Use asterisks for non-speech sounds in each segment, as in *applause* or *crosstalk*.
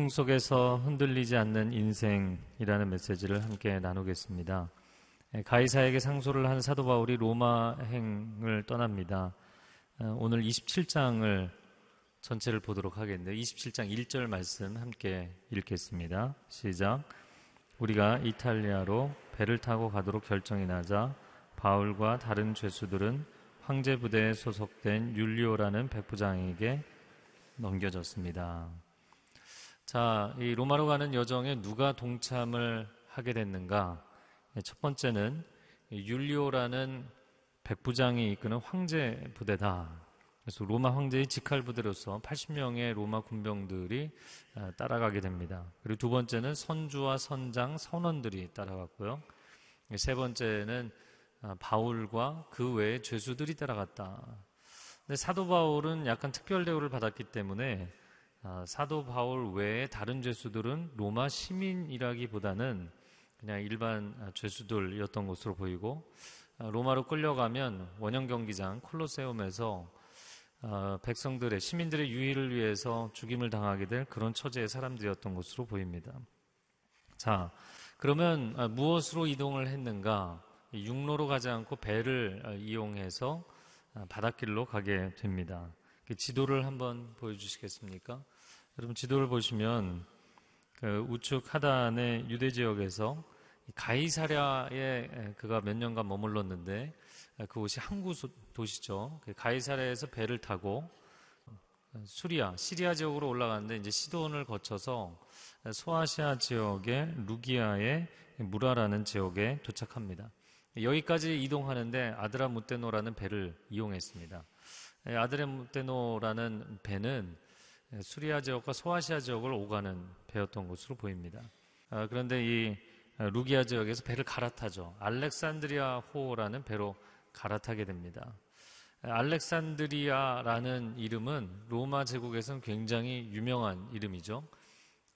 어, 폭풍 속에서 흔들리지 않는 인생이라는 메시지를 함께 나누겠습니다. 예, 가이사에게 상소를 한 사도 바울이 로마행을 떠납니다. 어, 오늘 27장을 전체를 보도록 하겠는데 27장 1절 말씀 함께 읽겠습니다. 시작. 우리가 이탈리아로 배를 타고 가도록 결정이 나자 바울과 다른 죄수들은 황제 부대에 소속된 율리오라는 백부장에게 넘겨졌습니다. 자, 이 로마로 가는 여정에 누가 동참을 하게 됐는가? 예, 첫 번째는 율리오라는 백부장이 이끄는 황제 부대다. 그래서 로마 황제의 직할 부대로서 80명의 로마 군병들이 아, 따라가게 됩니다. 그리고 두 번째는 선주와 선장, 선원들이 따라갔고요. 세 번째는 아, 바울과 그 외의 죄수들이 따라갔다. 근데 사도 바울은 약간 특별 대우를 받았기 때문에 아, 사도 바울 외에 다른 죄수들은 로마 시민이라기보다는 그냥 일반 죄수들이었던 것으로 보이고 로마로 끌려가면 원형 경기장 콜로세움에서 어, 백성들의 시민들의 유의를 위해서 죽임을 당하게 될 그런 처지의 사람들이었던 것으로 보입니다. 자, 그러면 아, 무엇으로 이동을 했는가? 육로로 가지 않고 배를 아, 이용해서 아, 바닷길로 가게 됩니다. 그 지도를 한번 보여주시겠습니까? 여러분 지도를 보시면 그 우측 하단의 유대 지역에서 가이사랴에 그가 몇 년간 머물렀는데 그곳이 항구 도시죠. 그 가이사랴에서 배를 타고 수리아, 시리아 지역으로 올라가는데 이제 시돈을 거쳐서 소아시아 지역의 루기아의 무라라는 지역에 도착합니다. 여기까지 이동하는데 아드라 무테노라는 배를 이용했습니다. 아드라무테노라는 배는 수리아 지역과 소아시아 지역을 오가는 배였던 것으로 보입니다. 아, 그런데 이 루기아 지역에서 배를 갈아타죠. 알렉산드리아 호라는 배로 갈아타게 됩니다. 알렉산드리아라는 이름은 로마 제국에서는 굉장히 유명한 이름이죠.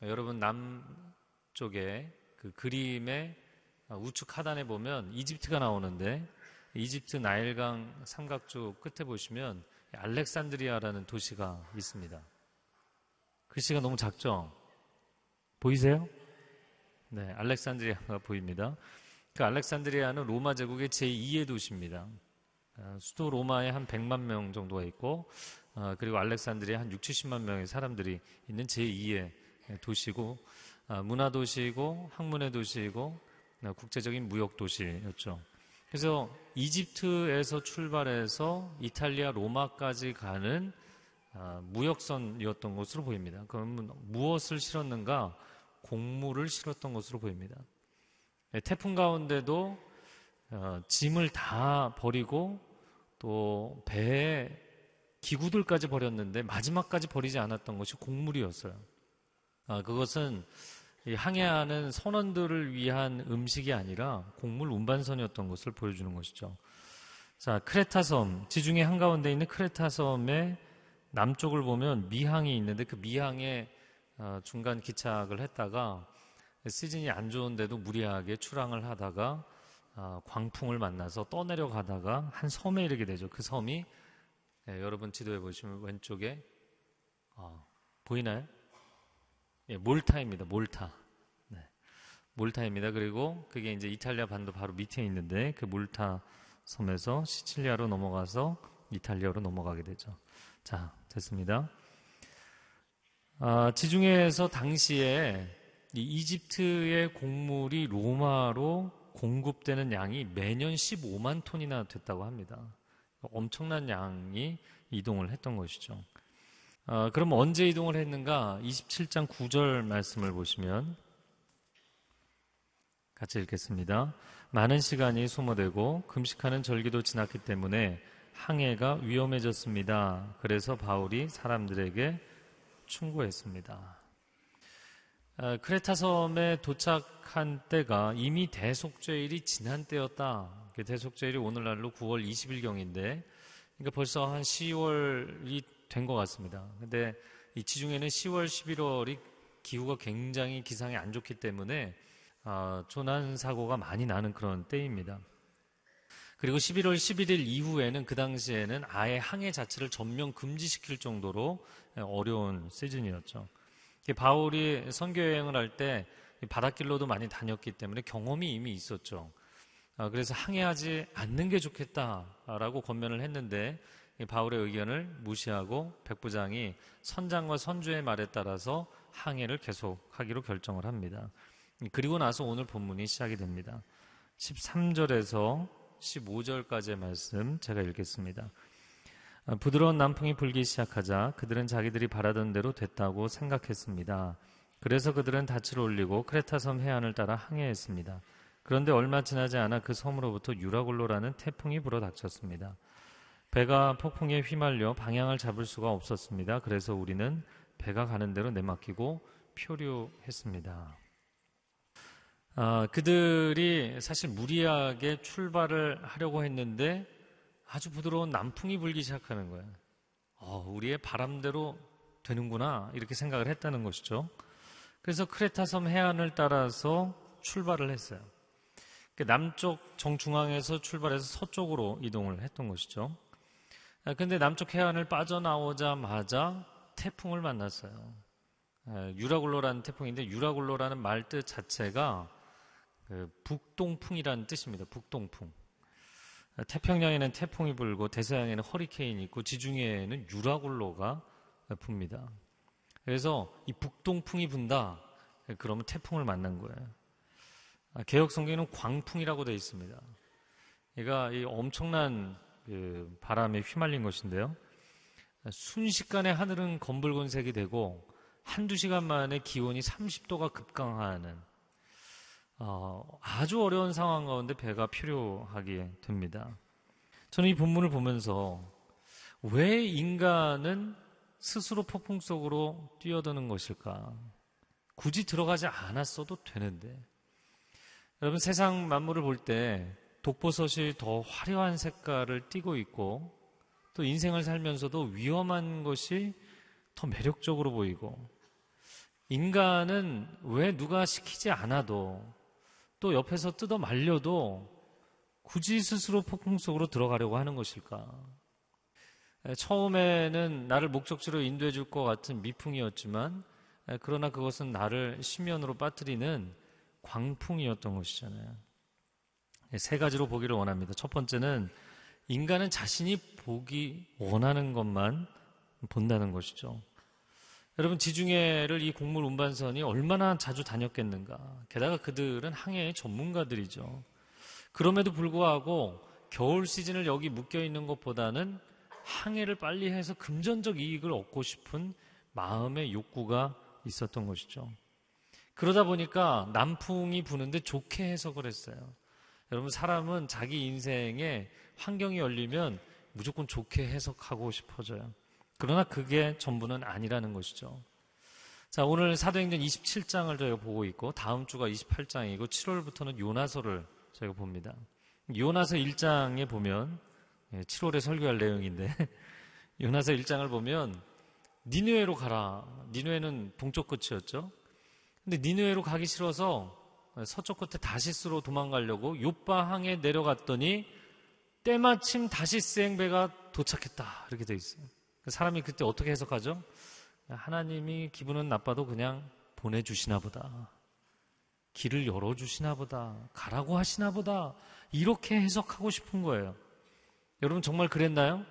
여러분 남쪽에 그 그림의 우측 하단에 보면 이집트가 나오는데 이집트 나일강 삼각주 끝에 보시면 알렉산드리아라는 도시가 있습니다. 글씨가 너무 작죠? 보이세요? 네, 알렉산드리아가 보입니다. 그 알렉산드리아는 로마 제국의 제2의 도시입니다. 어, 수도 로마에 한 100만 명 정도가 있고 어, 그리고 알렉산드리아 한 6, 70만 명의 사람들이 있는 제2의 도시고 어, 문화 도시이고 학문의 도시이고 국제적인 무역 도시였죠. 그래서 이집트에서 출발해서 이탈리아 로마까지 가는 무역선이었던 것으로 보입니다. 그러면 무엇을 실었는가? 곡물을 실었던 것으로 보입니다. 태풍 가운데도 어, 짐을 다 버리고 또 배에 기구들까지 버렸는데 마지막까지 버리지 않았던 것이 곡물이었어요. 아, 그것은 항해하는 선원들을 위한 음식이 아니라 곡물 운반선이었던 것을 보여주는 것이죠. 자, 크레타 섬, 지중해 한가운데 있는 크레타 섬의 남쪽을 보면 미항이 있는데 그 미항에 어, 중간 기착을 했다가 시즌이 안 좋은데도 무리하게 출항을 하다가 어, 광풍을 만나서 떠내려가다가 한 섬에 이르게 되죠. 그 섬이 네, 여러분 지도에 보시면 왼쪽에 어, 보이나요? 예, 몰타입니다. 몰타. 네, 몰타입니다. 그리고 그게 이제 이탈리아 반도 바로 밑에 있는데 그 몰타 섬에서 시칠리아로 넘어가서 이탈리아로 넘어가게 되죠. 자, 됐습니다. 아, 지중해에서 당시에 이집트의 곡물이 로마로 공급되는 양이 매년 15만 톤이나 됐다고 합니다. 엄청난 양이 이동을 했던 것이죠. 아, 그럼 언제 이동을 했는가? 27장 9절 말씀을 보시면 같이 읽겠습니다. 많은 시간이 소모되고 금식하는 절기도 지났기 때문에 항해가 위험해졌습니다. 그래서 바울이 사람들에게 충고했습니다. 아, 크레타 섬에 도착한 때가 이미 대속죄일이 지난 때였다. 대속죄일이 오늘날로 9월 20일경인데, 그러니까 벌써 한 10월이 된 것 같습니다. 근데 이 지중해는 10월, 11월이 기후가 굉장히 기상이 안 좋기 때문에 어, 조난 사고가 많이 나는 그런 때입니다. 그리고 11월 11일 이후에는 그 당시에는 아예 항해 자체를 전면 금지시킬 정도로 어려운 시즌이었죠. 바울이 선교 여행을 할 때 바닷길로도 많이 다녔기 때문에 경험이 이미 있었죠. 아, 그래서 항해하지 않는 게 좋겠다라고 권면을 했는데 바울의 의견을 무시하고 백부장이 선장과 선주의 말에 따라서 항해를 계속하기로 결정을 합니다. 그리고 나서 오늘 본문이 시작이 됩니다. 13절에서 15절까지의 말씀 제가 읽겠습니다. 아, 부드러운 남풍이 불기 시작하자 그들은 자기들이 바라던 대로 됐다고 생각했습니다. 그래서 그들은 닻을 올리고 크레타섬 해안을 따라 항해했습니다. 그런데 얼마 지나지 않아 그 섬으로부터 유라굴로라는 태풍이 불어 닥쳤습니다. 배가 폭풍에 휘말려 방향을 잡을 수가 없었습니다. 그래서 우리는 배가 가는 대로 내맡기고 표류했습니다. 아, 그들이 사실 무리하게 출발을 하려고 했는데 아주 부드러운 남풍이 불기 시작하는 거예요. 어, 우리의 바람대로 되는구나 이렇게 생각을 했다는 것이죠. 그래서 크레타 섬 해안을 따라서 출발을 했어요. 그 남쪽 정중앙에서 출발해서 서쪽으로 이동을 했던 것이죠. 아, 근데 남쪽 해안을 빠져나오자마자 태풍을 만났어요. 아, 유라굴로라는 태풍인데 유라굴로라는 말 뜻 자체가 그 북동풍이라는 뜻입니다. 북동풍. 태평양에는 태풍이 불고 대서양에는 허리케인이 있고 지중해에는 유라굴로가 붑니다. 그래서 이 북동풍이 분다. 그러면 태풍을 만난 거예요. 아, 개혁 성경에는 광풍이라고 되어 있습니다. 얘가 이 엄청난 그 바람에 휘말린 것인데요. 순식간에 하늘은 검붉은 색이 되고 한두 시간 만에 기온이 30도가 급강하는 어, 아주 어려운 상황 가운데 배가 필요하게 됩니다. 저는 이 본문을 보면서 왜 인간은 스스로 폭풍 속으로 뛰어드는 것일까? 굳이 들어가지 않았어도 되는데. 여러분 세상 만물을 볼 때 독버섯이 더 화려한 색깔을 띠고 있고 또 인생을 살면서도 위험한 것이 더 매력적으로 보이고 인간은 왜 누가 시키지 않아도 또 옆에서 뜯어 말려도 굳이 스스로 폭풍 속으로 들어가려고 하는 것일까? 처음에는 나를 목적지로 인도해 줄 것 같은 미풍이었지만 그러나 그것은 나를 심연으로 빠뜨리는 광풍이었던 것이잖아요. 세 가지로 보기를 원합니다. 첫 번째는 인간은 자신이 보기 원하는 것만 본다는 것이죠. 여러분 지중해를 이 곡물 운반선이 얼마나 자주 다녔겠는가. 게다가 그들은 항해의 전문가들이죠. 그럼에도 불구하고 겨울 시즌을 여기 묶여 있는 것보다는 항해를 빨리 해서 금전적 이익을 얻고 싶은 마음의 욕구가 있었던 것이죠. 그러다 보니까 남풍이 부는데 좋게 해석을 했어요. 여러분 사람은 자기 인생에 환경이 열리면 무조건 좋게 해석하고 싶어져요. 그러나 그게 전부는 아니라는 것이죠. 자, 오늘 사도행전 27장을 저희가 보고 있고 다음 주가 28장이고 7월부터는 요나서를 저희가 봅니다. 요나서 1장에 보면 7월에 예, 설교할 내용인데 *laughs* 요나서 1장을 보면 니누에로 가라. 니누에는 동쪽 끝이었죠. 근데 니누에로 가기 싫어서 서쪽 끝에 다시스로 도망가려고 요바 항에 내려갔더니 때마침 다시스 행배가 도착했다. 이렇게 돼 있어요. 그 사람이 그때 어떻게 해석하죠? 하나님이 기분은 나빠도 그냥 보내주시나 보다. 길을 열어주시나 보다. 가라고 하시나 보다. 이렇게 해석하고 싶은 거예요. 여러분 정말 그랬나요?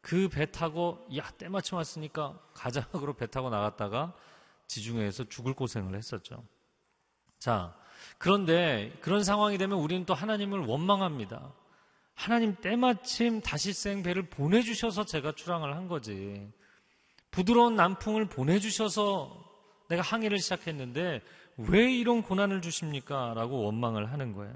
그 배 타고, 야, 때마침 왔으니까 가자. *laughs* 그러고 배 타고 나갔다가 지중해에서 죽을 고생을 했었죠. 자, 그런데 그런 상황이 되면 우리는 또 하나님을 원망합니다. 하나님 때마침 다시생 배를 보내주셔서 제가 출항을 한 거지. 부드러운 남풍을 보내주셔서 내가 항해를 시작했는데 왜 이런 고난을 주십니까? 라고 원망을 하는 거예요.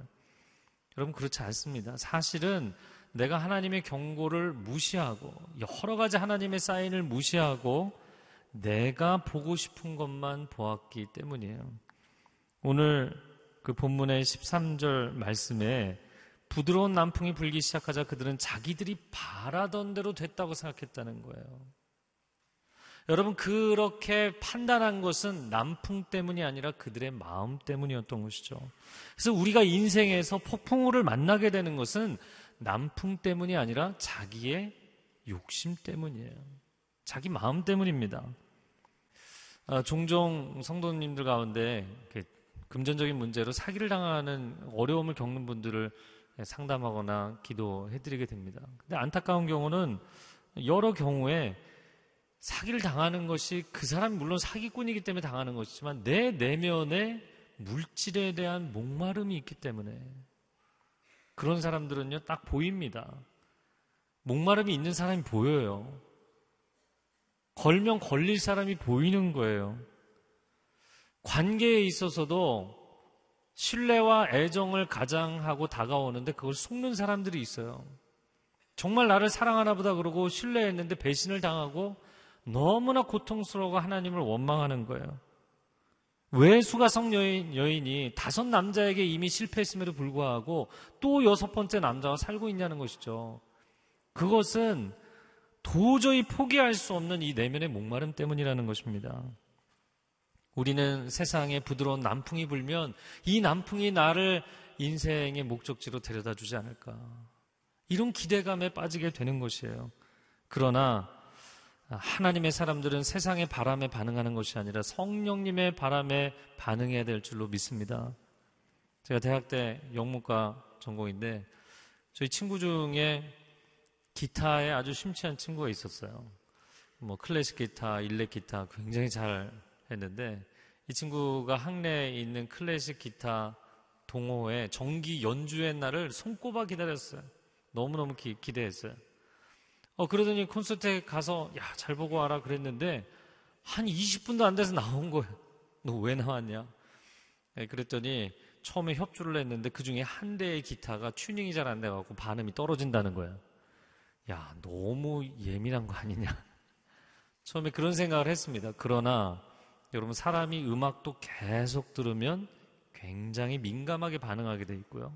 여러분, 그렇지 않습니다. 사실은 내가 하나님의 경고를 무시하고 여러 가지 하나님의 사인을 무시하고 내가 보고 싶은 것만 보았기 때문이에요. 오늘 그 본문의 13절 말씀에 부드러운 남풍이 불기 시작하자 그들은 자기들이 바라던 대로 됐다고 생각했다는 거예요. 여러분, 그렇게 판단한 것은 남풍 때문이 아니라 그들의 마음 때문이었던 것이죠. 그래서 우리가 인생에서 폭풍우를 만나게 되는 것은 남풍 때문이 아니라 자기의 욕심 때문이에요. 자기 마음 때문입니다. 아, 종종 성도님들 가운데 금전적인 문제로 사기를 당하는 어려움을 겪는 분들을 상담하거나 기도해드리게 됩니다. 근데 안타까운 경우는 여러 경우에 사기를 당하는 것이 그 사람이 물론 사기꾼이기 때문에 당하는 것이지만 내 내면에 물질에 대한 목마름이 있기 때문에 그런 사람들은요 딱 보입니다. 목마름이 있는 사람이 보여요. 걸면 걸릴 사람이 보이는 거예요. 관계에 있어서도 신뢰와 애정을 가장하고 다가오는데 그걸 속는 사람들이 있어요. 정말 나를 사랑하나 보다 그러고 신뢰했는데 배신을 당하고 너무나 고통스러워 하나님을 원망하는 거예요. 왜 수가성 여인, 여인이 다섯 남자에게 이미 실패했음에도 불구하고 또 여섯 번째 남자와 살고 있냐는 것이죠. 그것은 도저히 포기할 수 없는 이 내면의 목마름 때문이라는 것입니다. 우리는 세상에 부드러운 남풍이 불면 이 남풍이 나를 인생의 목적지로 데려다 주지 않을까. 이런 기대감에 빠지게 되는 것이에요. 그러나 하나님의 사람들은 세상의 바람에 반응하는 것이 아니라 성령님의 바람에 반응해야 될 줄로 믿습니다. 제가 대학 때 영문과 전공인데 저희 친구 중에 기타에 아주 심취한 친구가 있었어요. 뭐 클래식 기타, 일렉 기타 굉장히 잘 했는데 이 친구가 학내에 있는 클래식 기타 동호회 정기 연주회 날을 손꼽아 기다렸어요. 너무너무 기, 기대했어요. 어, 그러더니 콘서트에 가서, 야, 잘 보고 와라 그랬는데, 한 20분도 안 돼서 나온 거예요. 너 왜 나왔냐? 네, 그랬더니, 처음에 협주를 했는데, 그 중에 한 대의 기타가 튜닝이 잘 안 돼갖고 반음이 떨어진다는 거예요. 야, 너무 예민한 거 아니냐? *laughs* 처음에 그런 생각을 했습니다. 그러나, 여러분, 사람이 음악도 계속 들으면 굉장히 민감하게 반응하게 돼 있고요.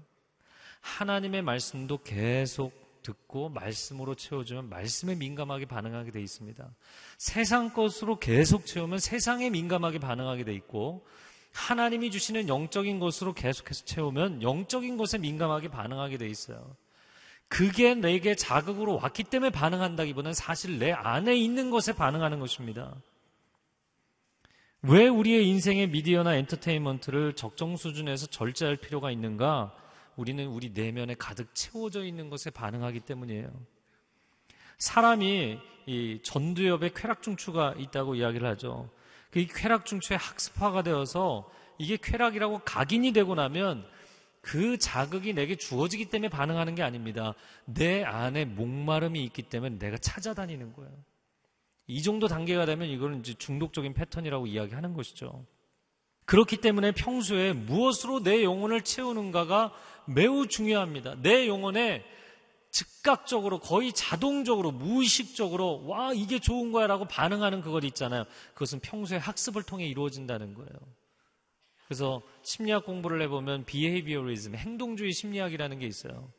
하나님의 말씀도 계속 듣고 말씀으로 채워주면 말씀에 민감하게 반응하게 돼 있습니다. 세상 것으로 계속 채우면 세상에 민감하게 반응하게 돼 있고 하나님이 주시는 영적인 것으로 계속해서 채우면 영적인 것에 민감하게 반응하게 돼 있어요. 그게 내게 자극으로 왔기 때문에 반응한다기보다는 사실 내 안에 있는 것에 반응하는 것입니다. 왜 우리의 인생의 미디어나 엔터테인먼트를 적정 수준에서 절제할 필요가 있는가? 우리는 우리 내면에 가득 채워져 있는 것에 반응하기 때문이에요. 사람이 이 전두엽에 쾌락중추가 있다고 이야기를 하죠. 그 쾌락중추의 학습화가 되어서 이게 쾌락이라고 각인이 되고 나면 그 자극이 내게 주어지기 때문에 반응하는 게 아닙니다. 내 안에 목마름이 있기 때문에 내가 찾아다니는 거예요. 이 정도 단계가 되면 이거는 이제 중독적인 패턴이라고 이야기하는 것이죠. 그렇기 때문에 평소에 무엇으로 내 영혼을 채우는가가 매우 중요합니다. 내 영혼에 즉각적으로 거의 자동적으로 무의식적으로 와 이게 좋은 거야라고 반응하는 그것 있잖아요. 그것은 평소에 학습을 통해 이루어진다는 거예요. 그래서 심리학 공부를 해보면 비헤이비어리즘 행동주의 심리학이라는 게 있어요.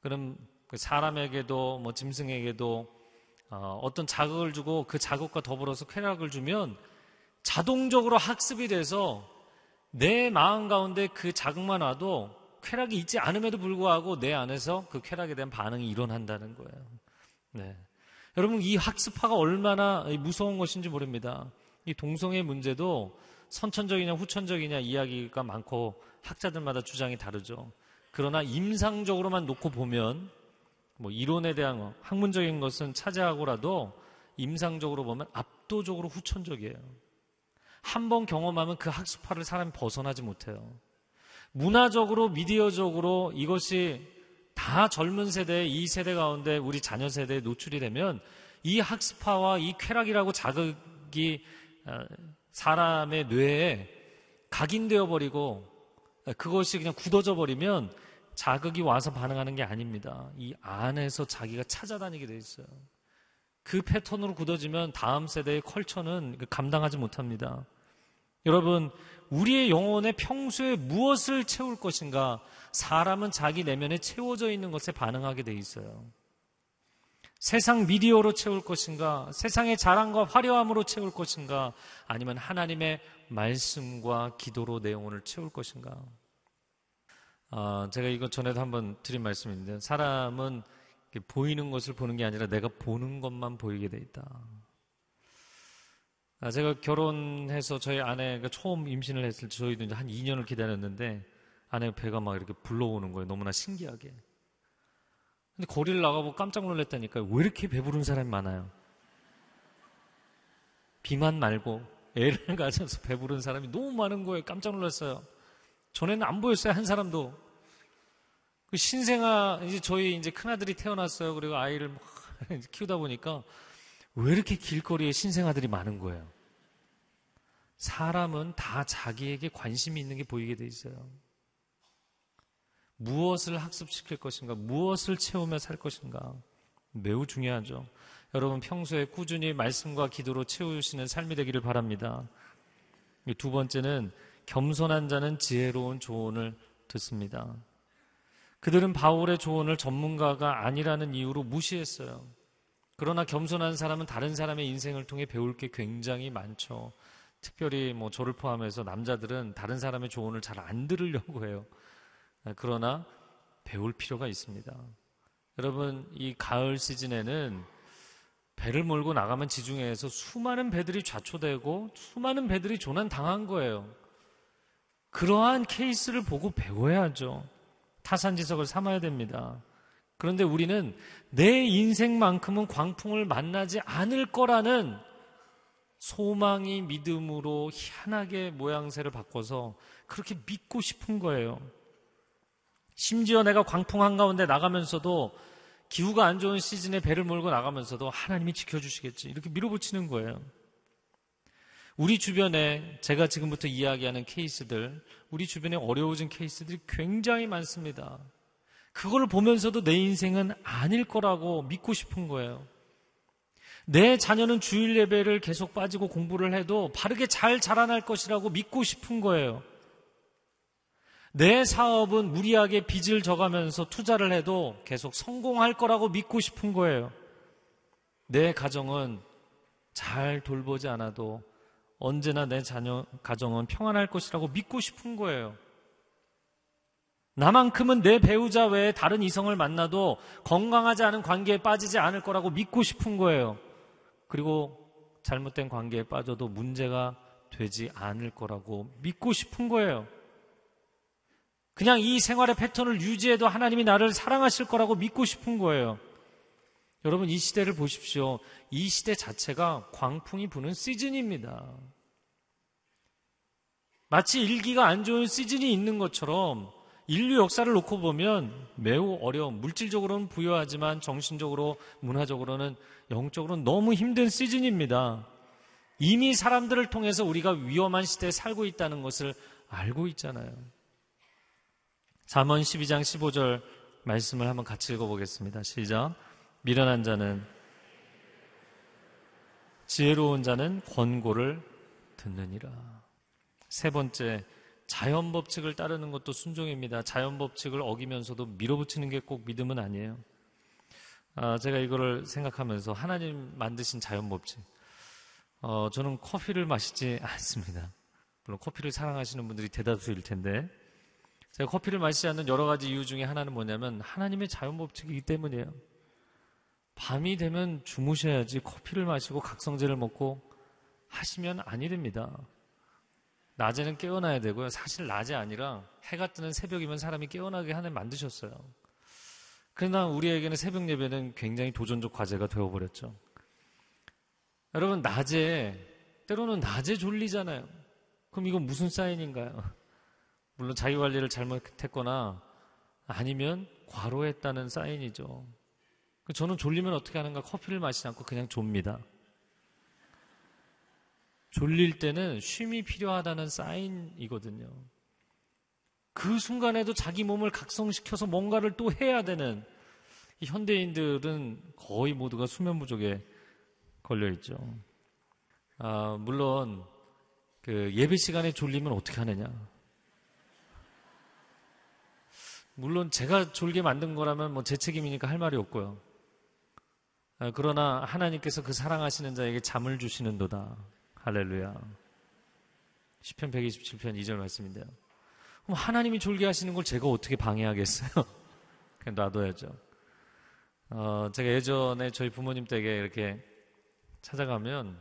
그럼 그 사람에게도 뭐 짐승에게도 어, 어떤 자극을 주고 그 자극과 더불어서 쾌락을 주면 자동적으로 학습이 돼서 내 마음 가운데 그 자극만 와도 쾌락이 있지 않음에도 불구하고 내 안에서 그 쾌락에 대한 반응이 일어난다는 거예요. 네. 여러분, 이 학습화가 얼마나 무서운 것인지 모릅니다. 이 동성애 문제도 선천적이냐 후천적이냐 이야기가 많고 학자들마다 주장이 다르죠. 그러나 임상적으로만 놓고 보면 뭐 이론에 대한 학문적인 것은 차지하고라도 임상적으로 보면 압도적으로 후천적이에요. 한 번 경험하면 그 학습화를 사람이 벗어나지 못해요. 문화적으로, 미디어적으로 이것이 다 젊은 세대, 이 세대 가운데 우리 자녀 세대에 노출이 되면 이 학습화와 이 쾌락이라고 자극이 어, 사람의 뇌에 각인되어 버리고 그것이 그냥 굳어져 버리면 자극이 와서 반응하는 게 아닙니다. 이 안에서 자기가 찾아다니게 돼 있어요. 그 패턴으로 굳어지면 다음 세대의 컬처는 감당하지 못합니다. 여러분, 우리의 영혼에 평소에 무엇을 채울 것인가? 사람은 자기 내면에 채워져 있는 것에 반응하게 돼 있어요. 세상 미디어로 채울 것인가? 세상의 자랑과 화려함으로 채울 것인가? 아니면 하나님의 말씀과 기도로 내 영혼을 채울 것인가? 아, 제가 이거 전에도 한번 드린 말씀인데, 사람은 보이는 것을 보는 게 아니라 내가 보는 것만 보이게 돼 있다. 아, 제가 결혼해서 저희 아내가 처음 임신을 했을 때 저희도 이제 한 2년을 기다렸는데 아내 배가 막 이렇게 불러오는 거예요. 너무나 신기하게. 근데 거리를 나가보고 깜짝 놀랐다니까요. 왜 이렇게 배부른 사람이 많아요? 비만 말고 애를 *laughs* 가져서 배부른 사람이 너무 많은 거예요. 깜짝 놀랐어요. 전에는 안 보였어요. 한 사람도. 그 신생아, 이제 저희 이제 큰아들이 태어났어요. 그리고 아이를 막 *laughs* 키우다 보니까 왜 이렇게 길거리에 신생아들이 많은 거예요? 사람은 다 자기에게 관심이 있는 게 보이게 돼 있어요. 무엇을 학습시킬 것인가, 무엇을 채우며 살 것인가. 매우 중요하죠. 여러분 평소에 꾸준히 말씀과 기도로 채우시는 삶이 되기를 바랍니다. 두 번째는 겸손한 자는 지혜로운 조언을 듣습니다. 그들은 바울의 조언을 전문가가 아니라는 이유로 무시했어요. 그러나 겸손한 사람은 다른 사람의 인생을 통해 배울 게 굉장히 많죠. 특별히 뭐 저를 포함해서 남자들은 다른 사람의 조언을 잘 안 들으려고 해요. 그러나 배울 필요가 있습니다. 여러분, 이 가을 시즌에는 배를 몰고 나가면 지중해에서 수많은 배들이 좌초되고 수많은 배들이 조난 당한 거예요. 그러한 케이스를 보고 배워야죠. 타산지석을 삼아야 됩니다. 그런데 우리는 내 인생만큼은 광풍을 만나지 않을 거라는 소망이 믿음으로 희한하게 모양새를 바꿔서 그렇게 믿고 싶은 거예요. 심지어 내가 광풍 한가운데 나가면서도 기후가 안 좋은 시즌에 배를 몰고 나가면서도 하나님이 지켜주시겠지. 이렇게 밀어붙이는 거예요. 우리 주변에 제가 지금부터 이야기하는 케이스들, 우리 주변에 어려워진 케이스들이 굉장히 많습니다. 그걸 보면서도 내 인생은 아닐 거라고 믿고 싶은 거예요. 내 자녀는 주일 예배를 계속 빠지고 공부를 해도 바르게 잘 자라날 것이라고 믿고 싶은 거예요. 내 사업은 무리하게 빚을 져가면서 투자를 해도 계속 성공할 거라고 믿고 싶은 거예요. 내 가정은 잘 돌보지 않아도 언제나 내 자녀 가정은 평안할 것이라고 믿고 싶은 거예요. 나만큼은 내 배우자 외에 다른 이성을 만나도 건강하지 않은 관계에 빠지지 않을 거라고 믿고 싶은 거예요. 그리고 잘못된 관계에 빠져도 문제가 되지 않을 거라고 믿고 싶은 거예요. 그냥 이 생활의 패턴을 유지해도 하나님이 나를 사랑하실 거라고 믿고 싶은 거예요. 여러분, 이 시대를 보십시오. 이 시대 자체가 광풍이 부는 시즌입니다. 마치 일기가 안 좋은 시즌이 있는 것처럼 인류 역사를 놓고 보면 매우 어려운, 물질적으로는 부유하지만 정신적으로, 문화적으로는, 영적으로는 너무 힘든 시즌입니다. 이미 사람들을 통해서 우리가 위험한 시대에 살고 있다는 것을 알고 있잖아요. 잠언 12장 15절 말씀을 한번 같이 읽어보겠습니다. 시작. 미련한 자는 지혜로운 자는 권고를 듣느니라. 세 번째, 자연 법칙을 따르는 것도 순종입니다. 자연 법칙을 어기면서도 밀어붙이는 게 꼭 믿음은 아니에요. 아, 제가 이거를 생각하면서 하나님 만드신 자연 법칙. 어, 저는 커피를 마시지 않습니다. 물론 커피를 사랑하시는 분들이 대다수일 텐데 제가 커피를 마시지 않는 여러 가지 이유 중에 하나는 뭐냐면 하나님의 자연 법칙이기 때문이에요. 밤이 되면 주무셔야지 커피를 마시고 각성제를 먹고 하시면 아니 됩니다. 낮에는 깨어나야 되고요. 사실 낮이 아니라 해가 뜨는 새벽이면 사람이 깨어나게 하나님 만드셨어요. 그러나 우리에게는 새벽 예배는 굉장히 도전적 과제가 되어버렸죠. 여러분, 낮에, 때로는 낮에 졸리잖아요. 그럼 이건 무슨 사인인가요? 물론 자기 관리를 잘못했거나 아니면 과로했다는 사인이죠. 저는 졸리면 어떻게 하는가? 커피를 마시지 않고 그냥 좁니다. 졸릴 때는 쉼이 필요하다는 사인이거든요. 그 순간에도 자기 몸을 각성시켜서 뭔가를 또 해야 되는 현대인들은 거의 모두가 수면 부족에 걸려 있죠. 아, 물론 그 예배 시간에 졸리면 어떻게 하느냐? 물론 제가 졸게 만든 거라면 뭐 제 책임이니까 할 말이 없고요. 아, 그러나 하나님께서 그 사랑하시는 자에게 잠을 주시는도다. 할렐루야. 10편 127편 2절 말씀인데요. 그럼 하나님이 졸게 하시는 걸 제가 어떻게 방해하겠어요? *laughs* 그냥 놔둬야죠. 어, 제가 예전에 저희 부모님 댁에 이렇게 찾아가면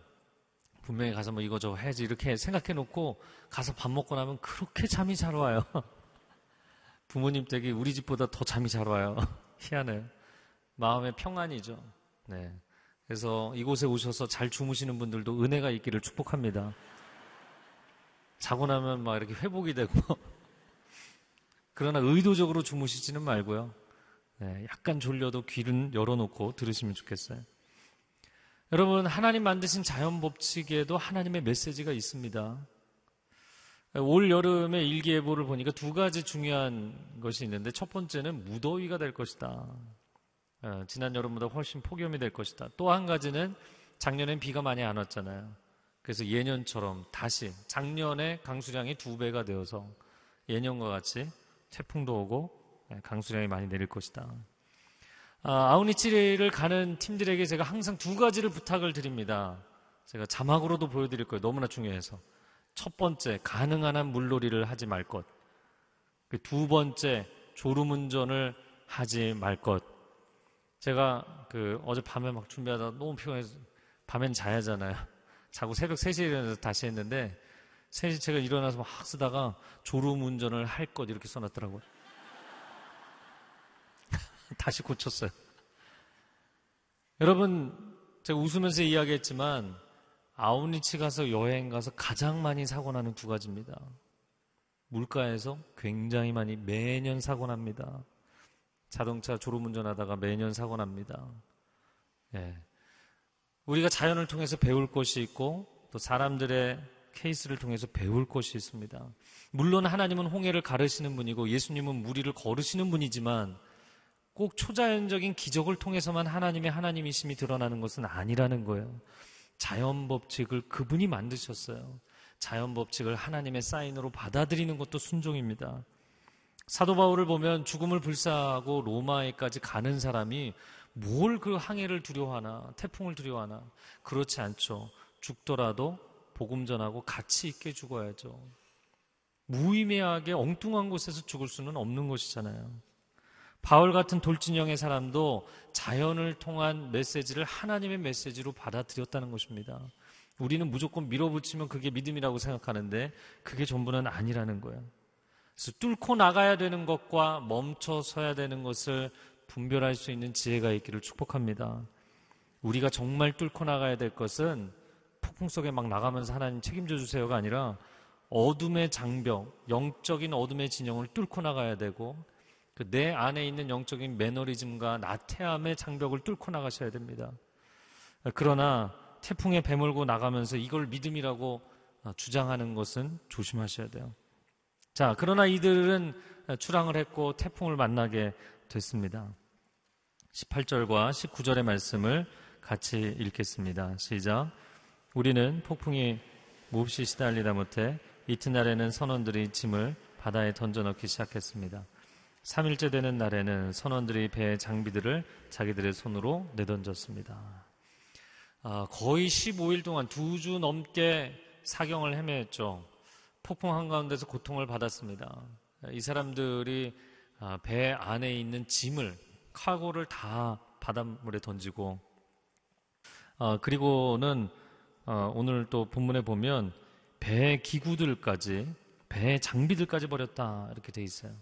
분명히 가서 뭐 이거 저거 해야지 이렇게 생각해 놓고 가서 밥 먹고 나면 그렇게 잠이 잘 와요. *laughs* 부모님 댁이 우리 집보다 더 잠이 잘 와요. *laughs* 희한해요. 마음의 평안이죠. 네. 그래서 이곳에 오셔서 잘 주무시는 분들도 은혜가 있기를 축복합니다. 자고 나면 막 이렇게 회복이 되고 *laughs* 그러나 의도적으로 주무시지는 말고요. 네, 약간 졸려도 귀는 열어놓고 들으시면 좋겠어요. 여러분, 하나님 만드신 자연 법칙에도 하나님의 메시지가 있습니다. 올 여름의 일기예보를 보니까 두 가지 중요한 것이 있는데 첫 번째는 무더위가 될 것이다. 어, 지난 여름보다 훨씬 폭염이 될 것이다. 또 한 가지는 작년엔 비가 많이 안 왔잖아요. 그래서 예년처럼 다시 작년에 강수량이 두 배가 되어서 예년과 같이 태풍도 오고 예, 강수량이 많이 내릴 것이다. 아, 아우니치를 가는 팀들에게 제가 항상 두 가지를 부탁을 드립니다. 제가 자막으로도 보여드릴 거예요. 너무나 중요해서. 첫 번째, 가능한 한 물놀이를 하지 말 것. 그두 번째, 졸음운전을 하지 말 것. 제가 그 어제 밤에 막 준비하다 너무 피곤해서 밤엔 자야 하잖아요. *laughs* 자고 새벽 3시에 일어나서 다시 했는데 3시 제가 일어나서 막 쓰다가 졸음 운전을 할 것 이렇게 써놨더라고요. *laughs* 다시 고쳤어요. 여러분, 제가 웃으면서 이야기했지만 아우니치 가서 여행 가서 가장 많이 사고 나는 두 가지입니다. 물가에서 굉장히 많이 매년 사고 납니다. 자동차 졸음운전하다가 매년 사고 납니다. 예. 우리가 자연을 통해서 배울 것이 있고 또 사람들의 케이스를 통해서 배울 것이 있습니다. 물론 하나님은 홍해를 가르시는 분이고 예수님은 무리를 거르시는 분이지만 꼭 초자연적인 기적을 통해서만 하나님의 하나님이심이 드러나는 것은 아니라는 거예요. 자연 법칙을 그분이 만드셨어요. 자연 법칙을 하나님의 사인으로 받아들이는 것도 순종입니다. 사도 바울을 보면 죽음을 불사하고 로마에까지 가는 사람이 뭘 그 항해를 두려워하나 태풍을 두려워하나 그렇지 않죠. 죽더라도 복음 전하고 같이 있게 죽어야죠. 무의미하게 엉뚱한 곳에서 죽을 수는 없는 것이잖아요. 바울 같은 돌진형의 사람도 자연을 통한 메시지를 하나님의 메시지로 받아들였다는 것입니다. 우리는 무조건 밀어붙이면 그게 믿음이라고 생각하는데 그게 전부는 아니라는 거예요. 그래서 뚫고 나가야 되는 것과 멈춰 서야 되는 것을 분별할 수 있는 지혜가 있기를 축복합니다. 우리가 정말 뚫고 나가야 될 것은 폭풍 속에 막 나가면서 하나님 책임져 주세요가 아니라 어둠의 장벽, 영적인 어둠의 진영을 뚫고 나가야 되고 그 내 안에 있는 영적인 매너리즘과 나태함의 장벽을 뚫고 나가셔야 됩니다. 그러나 태풍에 배몰고 나가면서 이걸 믿음이라고 주장하는 것은 조심하셔야 돼요. 자, 그러나 이들은 출항을 했고 태풍을 만나게 됐습니다. 18절과 19절의 말씀을 같이 읽겠습니다. 시작. 우리는 폭풍이 몹시 시달리다 못해 이튿날에는 선원들이 짐을 바다에 던져넣기 시작했습니다. 3일째 되는 날에는 선원들이 배의 장비들을 자기들의 손으로 내던졌습니다. 아, 거의 15일 동안 두 주 넘게 사경을 헤매했죠. 폭풍 한가운데서 고통을 받았습니다. 이 사람들이 아, 배 안에 있는 짐을, 카고를 다 바닷물에 던지고, 아, 그리고는 아, 오늘 또 본문에 보면 배 기구들까지, 배 장비들까지 버렸다. 이렇게 돼 있어요.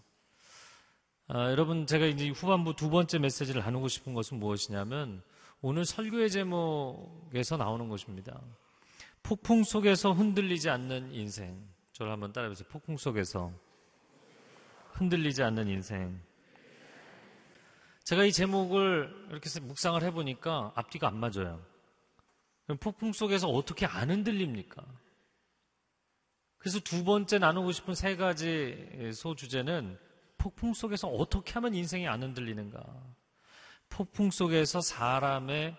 아, 여러분 제가 이제 후반부 두 번째 메시지를 나누고 싶은 것은 무엇이냐면 오늘 설교의 제목에서 나오는 것입니다. 폭풍 속에서 흔들리지 않는 인생. 저를 한번 따라해보세요. 폭풍 속에서 흔들리지 않는 인생. 제가 이 제목을 이렇게 묵상을 해보니까 앞뒤가 안 맞아요. 폭풍 속에서 어떻게 안 흔들립니까? 그래서 두 번째 나누고 싶은 세 가지 소주제는 폭풍 속에서 어떻게 하면 인생이 안 흔들리는가? 폭풍 속에서 사람의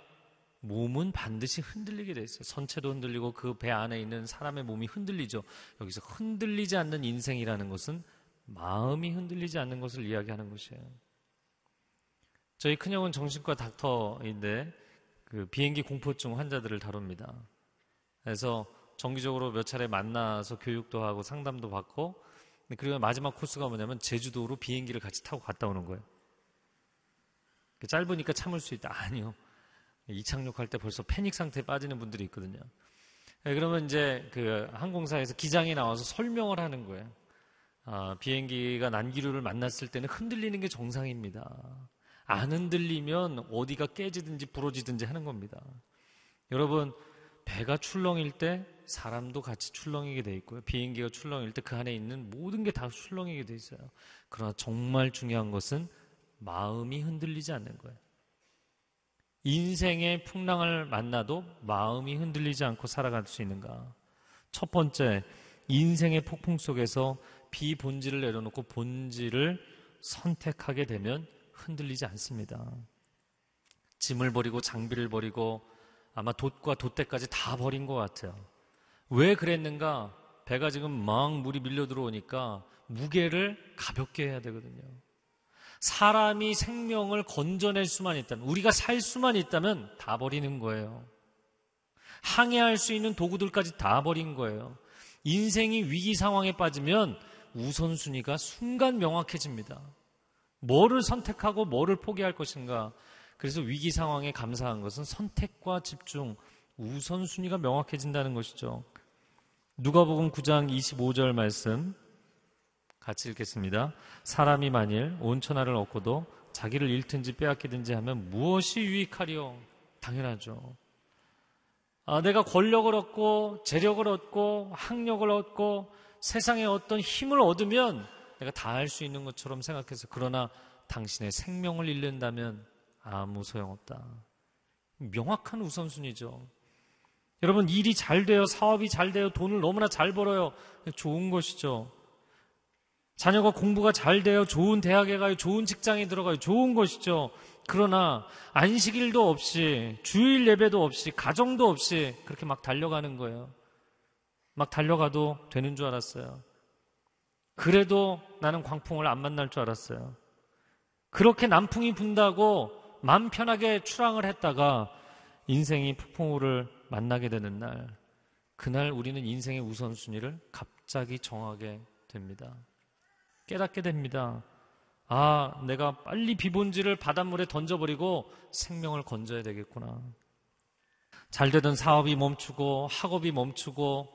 몸은 반드시 흔들리게 돼 있어요. 선체도 흔들리고 그 배 안에 있는 사람의 몸이 흔들리죠. 여기서 흔들리지 않는 인생이라는 것은 마음이 흔들리지 않는 것을 이야기하는 것이에요. 저희 큰형은 정신과 닥터인데 그 비행기 공포증 환자들을 다룹니다. 그래서 정기적으로 몇 차례 만나서 교육도 하고 상담도 받고 그리고 마지막 코스가 뭐냐면 제주도로 비행기를 같이 타고 갔다 오는 거예요. 짧으니까 참을 수 있다. 아니요. 이착륙할 때 벌써 패닉 상태에 빠지는 분들이 있거든요. 예, 그러면 이제 그 항공사에서 기장이 나와서 설명을 하는 거예요. 아, 비행기가 난기류를 만났을 때는 흔들리는 게 정상입니다. 안 흔들리면 어디가 깨지든지 부러지든지 하는 겁니다. 여러분, 배가 출렁일 때 사람도 같이 출렁이게 돼 있고요. 비행기가 출렁일 때 그 안에 있는 모든 게 다 출렁이게 돼 있어요. 그러나 정말 중요한 것은 마음이 흔들리지 않는 거예요. 인생의 풍랑을 만나도 마음이 흔들리지 않고 살아갈 수 있는가? 첫 번째, 인생의 폭풍 속에서 비본질을 내려놓고 본질을 선택하게 되면 흔들리지 않습니다. 짐을 버리고 장비를 버리고 아마 돛과 돛대까지 다 버린 것 같아요. 왜 그랬는가? 배가 지금 막 물이 밀려 들어오니까 무게를 가볍게 해야 되거든요. 사람이 생명을 건져낼 수만 있다면, 우리가 살 수만 있다면 다 버리는 거예요. 항해할 수 있는 도구들까지 다 버린 거예요. 인생이 위기 상황에 빠지면 우선순위가 순간 명확해집니다. 뭐를 선택하고 뭐를 포기할 것인가. 그래서 위기 상황에 감사한 것은 선택과 집중, 우선순위가 명확해진다는 것이죠. 누가복음 9장 25절 말씀 같이 읽겠습니다. 사람이 만일 온 천하를 얻고도 자기를 잃든지 빼앗기든지 하면 무엇이 유익하리요? 당연하죠. 아, 내가 권력을 얻고 재력을 얻고 학력을 얻고 세상에 어떤 힘을 얻으면 내가 다 할 수 있는 것처럼 생각해서 그러나 당신의 생명을 잃는다면 아무 소용없다. 명확한 우선순위죠. 여러분 일이 잘 돼요. 사업이 잘 돼요. 돈을 너무나 잘 벌어요. 좋은 것이죠. 자녀가 공부가 잘 돼요. 좋은 대학에 가요. 좋은 직장에 들어가요. 좋은 것이죠. 그러나 안식일도 없이 주일 예배도 없이 가정도 없이 그렇게 막 달려가는 거예요. 막 달려가도 되는 줄 알았어요. 그래도 나는 광풍을 안 만날 줄 알았어요. 그렇게 남풍이 분다고 마음 편하게 출항을 했다가 인생이 폭풍우를 만나게 되는 날, 그날 우리는 인생의 우선순위를 갑자기 정하게 됩니다. 깨닫게 됩니다. 아, 내가 빨리 비본질을 바닷물에 던져버리고 생명을 건져야 되겠구나. 잘 되던 사업이 멈추고 학업이 멈추고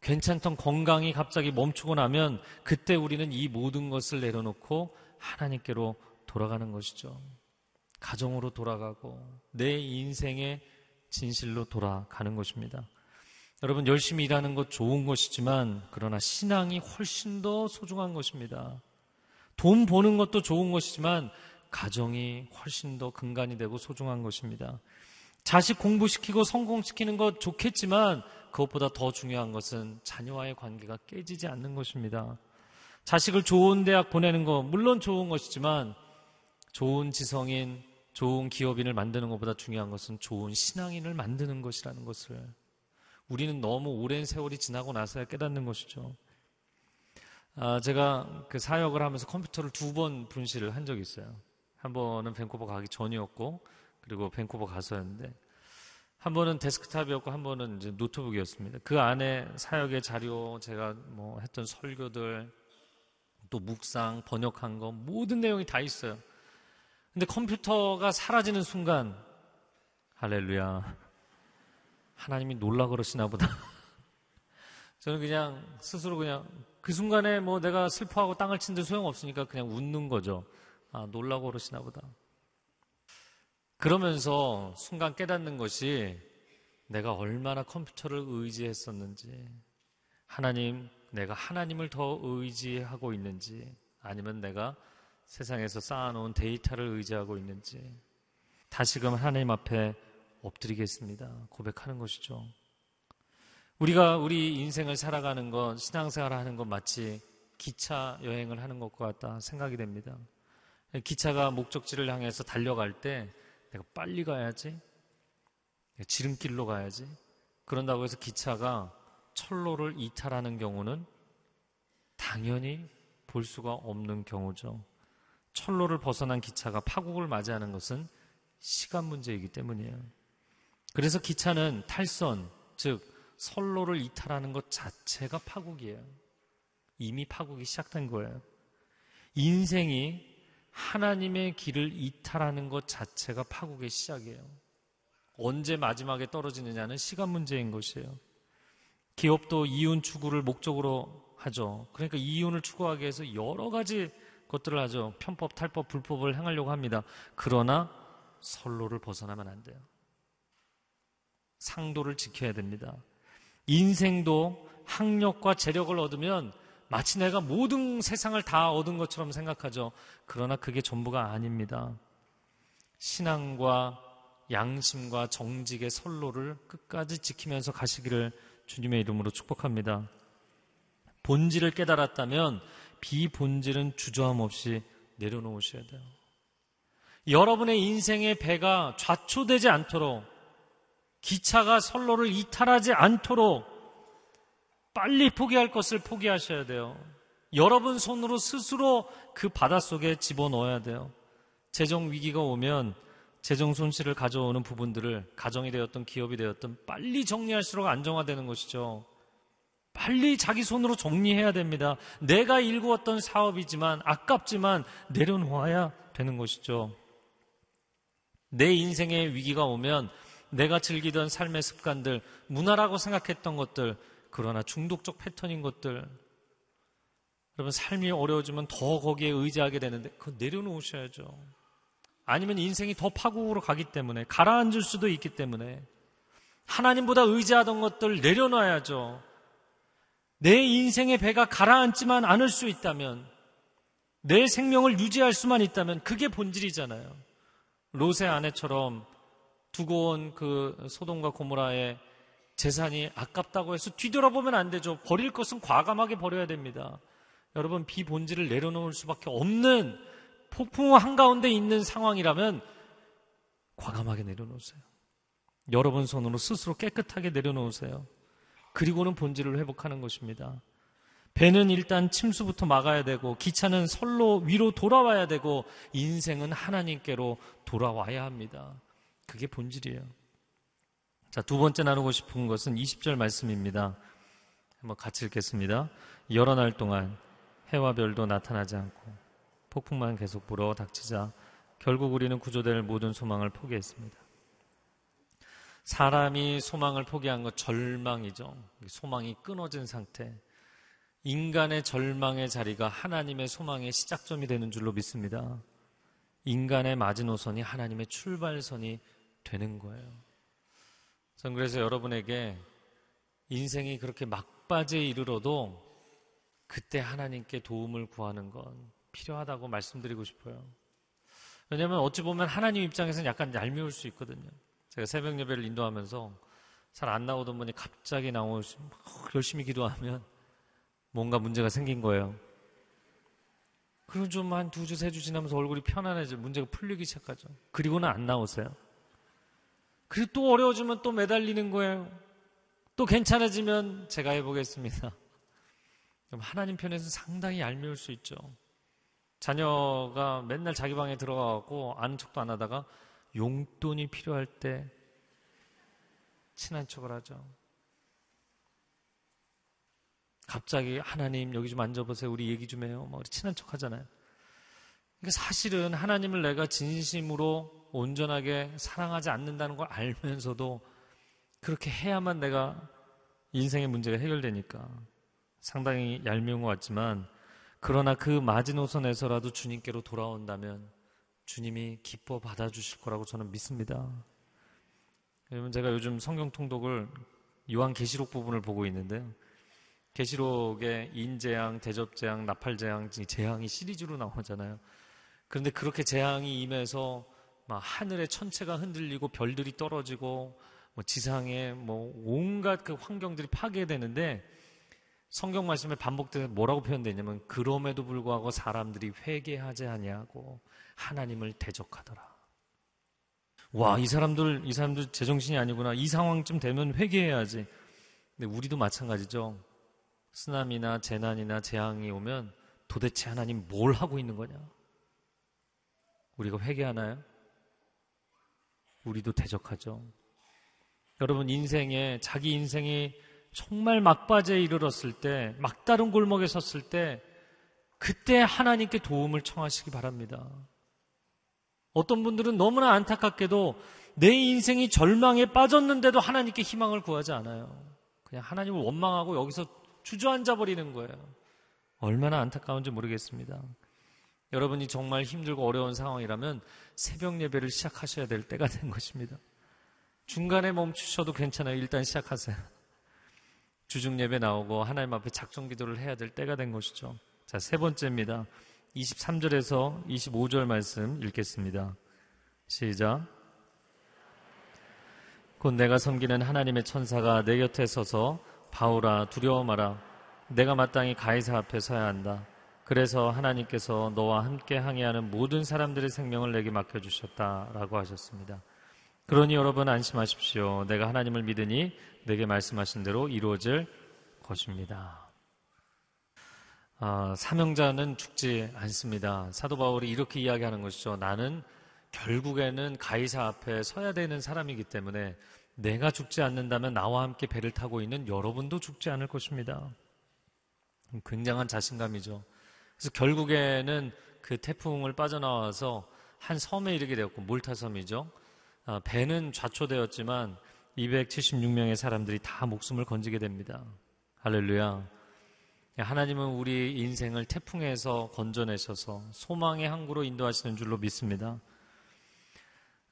괜찮던 건강이 갑자기 멈추고 나면 그때 우리는 이 모든 것을 내려놓고 하나님께로 돌아가는 것이죠. 가정으로 돌아가고 내 인생의 진실로 돌아가는 것입니다. 여러분 열심히 일하는 것 좋은 것이지만 그러나 신앙이 훨씬 더 소중한 것입니다. 돈 버는 것도 좋은 것이지만 가정이 훨씬 더 근간이 되고 소중한 것입니다. 자식 공부시키고 성공시키는 것 좋겠지만 그것보다 더 중요한 것은 자녀와의 관계가 깨지지 않는 것입니다. 자식을 좋은 대학 보내는 것 물론 좋은 것이지만 좋은 지성인, 좋은 기업인을 만드는 것보다 중요한 것은 좋은 신앙인을 만드는 것이라는 것을 우리는 너무 오랜 세월이 지나고 나서야 깨닫는 것이죠. 아, 제가 그 사역을 하면서 컴퓨터를 두 번 분실을 한 적이 있어요. 한 번은 밴쿠버 가기 전이었고, 그리고 밴쿠버 가서였는데, 한 번은 데스크탑이었고, 한 번은 이제 노트북이었습니다. 그 안에 사역의 자료, 제가 뭐 했던 설교들, 또 묵상, 번역한 거, 모든 내용이 다 있어요. 근데 컴퓨터가 사라지는 순간, 할렐루야. 하나님이 놀라 그러시나 보다. *laughs* 저는 그냥 스스로 그냥 그 순간에 뭐 내가 슬퍼하고 땅을 친데 소용없으니까 그냥 웃는 거죠. 아, 놀라고 그러시나 보다. 그러면서 순간 깨닫는 것이 내가 얼마나 컴퓨터를 의지했었는지, 하나님, 내가 하나님을 더 의지하고 있는지, 아니면 내가 세상에서 쌓아놓은 데이터를 의지하고 있는지, 다시금 하나님 앞에 엎드리겠습니다. 고백하는 것이죠. 우리가 우리 인생을 살아가는 것, 신앙생활 하는 것 마치 기차 여행을 하는 것과 같다 생각이 됩니다. 기차가 목적지를 향해서 달려갈 때 내가 빨리 가야지, 지름길로 가야지. 그런다고 해서 기차가 철로를 이탈하는 경우는 당연히 볼 수가 없는 경우죠. 철로를 벗어난 기차가 파국을 맞이하는 것은 시간 문제이기 때문이에요. 그래서 기차는 탈선, 즉 선로를 이탈하는 것 자체가 파국이에요. 이미 파국이 시작된 거예요. 인생이 하나님의 길을 이탈하는 것 자체가 파국의 시작이에요. 언제 마지막에 떨어지느냐는 시간 문제인 것이에요. 기업도 이윤 추구를 목적으로 하죠. 그러니까 이윤을 추구하기 위해서 여러 가지 것들을 하죠. 편법, 탈법, 불법을 행하려고 합니다. 그러나 선로를 벗어나면 안 돼요. 상도를 지켜야 됩니다. 인생도 학력과 재력을 얻으면 마치 내가 모든 세상을 다 얻은 것처럼 생각하죠. 그러나 그게 전부가 아닙니다. 신앙과 양심과 정직의 선로를 끝까지 지키면서 가시기를 주님의 이름으로 축복합니다. 본질을 깨달았다면 비본질은 주저함 없이 내려놓으셔야 돼요. 여러분의 인생의 배가 좌초되지 않도록 기차가 선로를 이탈하지 않도록 빨리 포기할 것을 포기하셔야 돼요. 여러분 손으로 스스로 그 바닷속에 집어넣어야 돼요. 재정 위기가 오면 재정 손실을 가져오는 부분들을 가정이 되었던 기업이 되었던 빨리 정리할수록 안정화되는 것이죠. 빨리 자기 손으로 정리해야 됩니다. 내가 일구었던 사업이지만 아깝지만 내려놓아야 되는 것이죠. 내 인생의 위기가 오면 내가 즐기던 삶의 습관들, 문화라고 생각했던 것들, 그러나 중독적 패턴인 것들, 여러분 삶이 어려워지면 더 거기에 의지하게 되는데 그거 내려놓으셔야죠. 아니면 인생이 더 파국으로 가기 때문에 가라앉을 수도 있기 때문에 하나님보다 의지하던 것들 내려놔야죠. 내 인생의 배가 가라앉지만 않을 수 있다면 내 생명을 유지할 수만 있다면 그게 본질이잖아요. 롯의 아내처럼 두고 온 그 소돔과 고모라의 재산이 아깝다고 해서 뒤돌아보면 안 되죠. 버릴 것은 과감하게 버려야 됩니다. 여러분 비본질을 내려놓을 수밖에 없는 폭풍 한가운데 있는 상황이라면 과감하게 내려놓으세요. 여러분 손으로 스스로 깨끗하게 내려놓으세요. 그리고는 본질을 회복하는 것입니다. 배는 일단 침수부터 막아야 되고 기차는 선로 위로 돌아와야 되고 인생은 하나님께로 돌아와야 합니다. 그게 본질이에요. 자, 두 번째 나누고 싶은 것은 20절 말씀입니다. 한번 같이 읽겠습니다. 여러 날 동안 해와 별도 나타나지 않고 폭풍만 계속 불어 닥치자 결국 우리는 구조될 모든 소망을 포기했습니다. 사람이 소망을 포기한 것 절망이죠. 소망이 끊어진 상태. 인간의 절망의 자리가 하나님의 소망의 시작점이 되는 줄로 믿습니다. 인간의 마지노선이 하나님의 출발선이 되는 거예요. 전 그래서 여러분에게 인생이 그렇게 막바지에 이르러도 그때 하나님께 도움을 구하는 건 필요하다고 말씀드리고 싶어요. 왜냐하면 어찌 보면 하나님 입장에서는 약간 얄미울 수 있거든요. 제가 새벽 예배를 인도하면서 잘 안 나오던 분이 갑자기 나오시 열심히 기도하면 뭔가 문제가 생긴 거예요. 그리고 좀한 두 주, 세 주 지나면서 얼굴이 편안해져 문제가 풀리기 시작하죠. 그리고는 안 나오세요. 그리고 또 어려워지면 또 매달리는 거예요. 또 괜찮아지면 제가 해보겠습니다. *laughs* 하나님 편에서 상당히 얄미울 수 있죠. 자녀가 맨날 자기 방에 들어가고 아는 척도 안 하다가 용돈이 필요할 때 친한 척을 하죠. 갑자기 하나님 여기 좀 앉아보세요. 우리 얘기 좀 해요. 뭐 친한 척 하잖아요. 그러니까 사실은 하나님을 내가 진심으로 온전하게 사랑하지 않는다는 걸 알면서도 그렇게 해야만 내가 인생의 문제가 해결되니까 상당히 얄미운 것 같지만 그러나 그 마지노선에서라도 주님께로 돌아온다면 주님이 기뻐 받아주실 거라고 저는 믿습니다. 여러분 제가 요즘 성경 통독을 요한 계시록 부분을 보고 있는데요. 계시록에 인재앙, 대접재앙, 나팔재앙, 재앙이 시리즈로 나오잖아요. 그런데 그렇게 재앙이 임해서 막 하늘의 천체가 흔들리고 별들이 떨어지고 뭐 지상에 뭐 온갖 그 환경들이 파괴되는데 성경 말씀에 반복돼서 뭐라고 표현되냐면 그럼에도 불구하고 사람들이 회개하지 아니하고 하나님을 대적하더라. 와, 이 사람들 이 사람들 제정신이 아니구나. 이 상황쯤 되면 회개해야지. 근데 우리도 마찬가지죠. 쓰나미나 재난이나 재앙이 오면 도대체 하나님 뭘 하고 있는 거냐? 우리가 회개하나요? 우리도 대적하죠. 여러분 인생에 자기 인생이 정말 막바지에 이르렀을 때, 막다른 골목에 섰을 때, 그때 하나님께 도움을 청하시기 바랍니다. 어떤 분들은 너무나 안타깝게도 내 인생이 절망에 빠졌는데도 하나님께 희망을 구하지 않아요. 그냥 하나님을 원망하고 여기서 주저앉아 버리는 거예요. 얼마나 안타까운지 모르겠습니다. 여러분이 정말 힘들고 어려운 상황이라면 새벽 예배를 시작하셔야 될 때가 된 것입니다. 중간에 멈추셔도 괜찮아요. 일단 시작하세요. 주중 예배 나오고 하나님 앞에 작정 기도를 해야 될 때가 된 것이죠. 자, 세 번째입니다. 23절에서 25절 말씀 읽겠습니다. 시작. 곧 내가 섬기는 하나님의 천사가 내 곁에 서서 바울아 두려워 마라. 내가 마땅히 가이사 앞에 서야 한다. 그래서 하나님께서 너와 함께 항해하는 모든 사람들의 생명을 내게 맡겨주셨다라고 하셨습니다. 그러니 여러분 안심하십시오. 내가 하나님을 믿으니 내게 말씀하신 대로 이루어질 것입니다. 아, 사명자는 죽지 않습니다. 사도 바울이 이렇게 이야기하는 것이죠. 나는 결국에는 가이사 앞에 서야 되는 사람이기 때문에 내가 죽지 않는다면 나와 함께 배를 타고 있는 여러분도 죽지 않을 것입니다. 굉장한 자신감이죠. 그래서 결국에는 그 태풍을 빠져나와서 한 섬에 이르게 되었고 몰타 섬이죠. 아, 배는 좌초되었지만 276명의 사람들이 다 목숨을 건지게 됩니다. 할렐루야. 하나님은 우리 인생을 태풍에서 건져내셔서 소망의 항구로 인도하시는 줄로 믿습니다.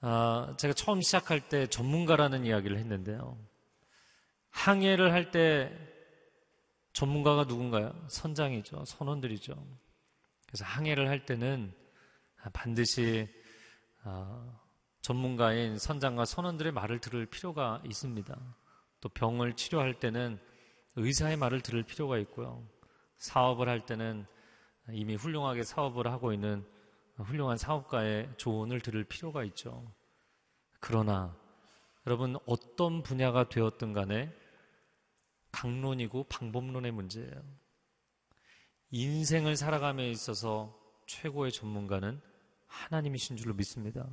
아, 제가 처음 시작할 때 전문가라는 이야기를 했는데요. 항해를 할 때 전문가가 누군가요? 선장이죠. 선원들이죠. 그래서 항해를 할 때는 반드시 아, 전문가인 선장과 선원들의 말을 들을 필요가 있습니다. 또 병을 치료할 때는 의사의 말을 들을 필요가 있고요. 사업을 할 때는 이미 훌륭하게 사업을 하고 있는 훌륭한 사업가의 조언을 들을 필요가 있죠. 그러나 여러분 어떤 분야가 되었든 간에 강론이고 방법론의 문제예요. 인생을 살아감에 있어서 최고의 전문가는 하나님이신 줄로 믿습니다.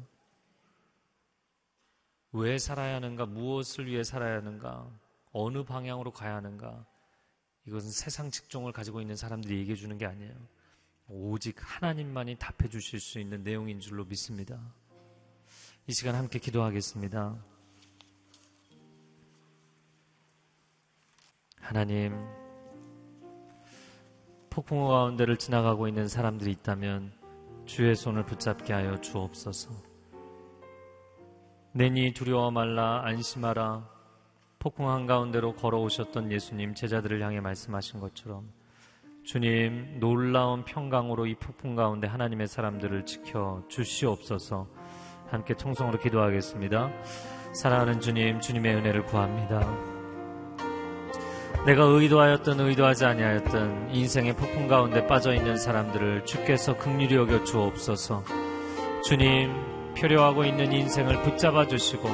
왜 살아야 하는가, 무엇을 위해 살아야 하는가, 어느 방향으로 가야 하는가, 이것은 세상 직종을 가지고 있는 사람들이 얘기해 주는 게 아니에요. 오직 하나님만이 답해 주실 수 있는 내용인 줄로 믿습니다. 이 시간 함께 기도하겠습니다. 하나님, 폭풍우 가운데를 지나가고 있는 사람들이 있다면 주의 손을 붙잡게 하여 주옵소서. 내니 두려워 말라 안심하라 폭풍 한가운데로 걸어오셨던 예수님 제자들을 향해 말씀하신 것처럼 주님 놀라운 평강으로 이 폭풍 가운데 하나님의 사람들을 지켜 주시옵소서 함께 통성으로 기도하겠습니다. 사랑하는 주님 주님의 은혜를 구합니다. 내가 의도하였던 의도하지 아니하였던 인생의 폭풍 가운데 빠져 있는 사람들을 주께서 극률히 여겨 주옵소서. 주님 표류하고 있는 인생을 붙잡아 주시고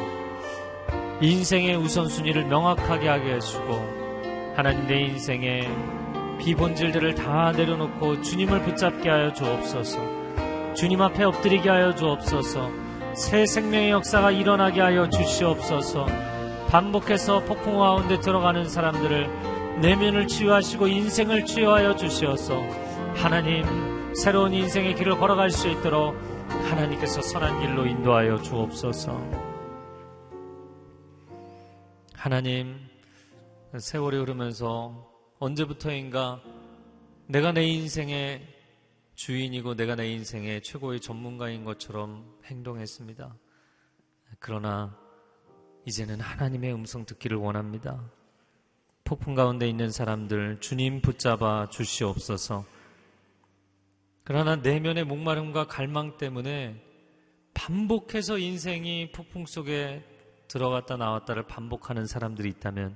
인생의 우선순위를 명확하게 하게 해주고 하나님 내 인생의 비본질들을 다 내려놓고 주님을 붙잡게 하여 주옵소서. 주님 앞에 엎드리게 하여 주옵소서. 새 생명의 역사가 일어나게 하여 주시옵소서. 반복해서 폭풍 가운데 들어가는 사람들을 내면을 치유하시고 인생을 치유하여 주시어서 하나님 새로운 인생의 길을 걸어갈 수 있도록 하나님께서 선한 길로 인도하여 주옵소서. 하나님, 세월이 흐르면서 언제부터인가 내가 내 인생의 주인이고 내가 내 인생의 최고의 전문가인 것처럼 행동했습니다. 그러나 이제는 하나님의 음성 듣기를 원합니다. 폭풍 가운데 있는 사람들 주님 붙잡아 주시옵소서. 그러나 내면의 목마름과 갈망 때문에 반복해서 인생이 폭풍 속에 들어갔다 나왔다를 반복하는 사람들이 있다면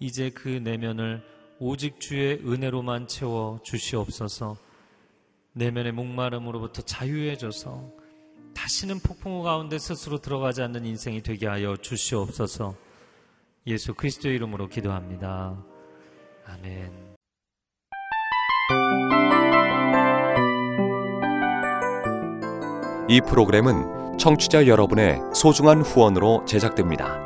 이제 그 내면을 오직 주의 은혜로만 채워 주시옵소서 내면의 목마름으로부터 자유해져서 다시는 폭풍우 가운데 스스로 들어가지 않는 인생이 되게 하여 주시옵소서 예수 그리스도의 이름으로 기도합니다. 아멘. 이 프로그램은 청취자 여러분의 소중한 후원으로 제작됩니다.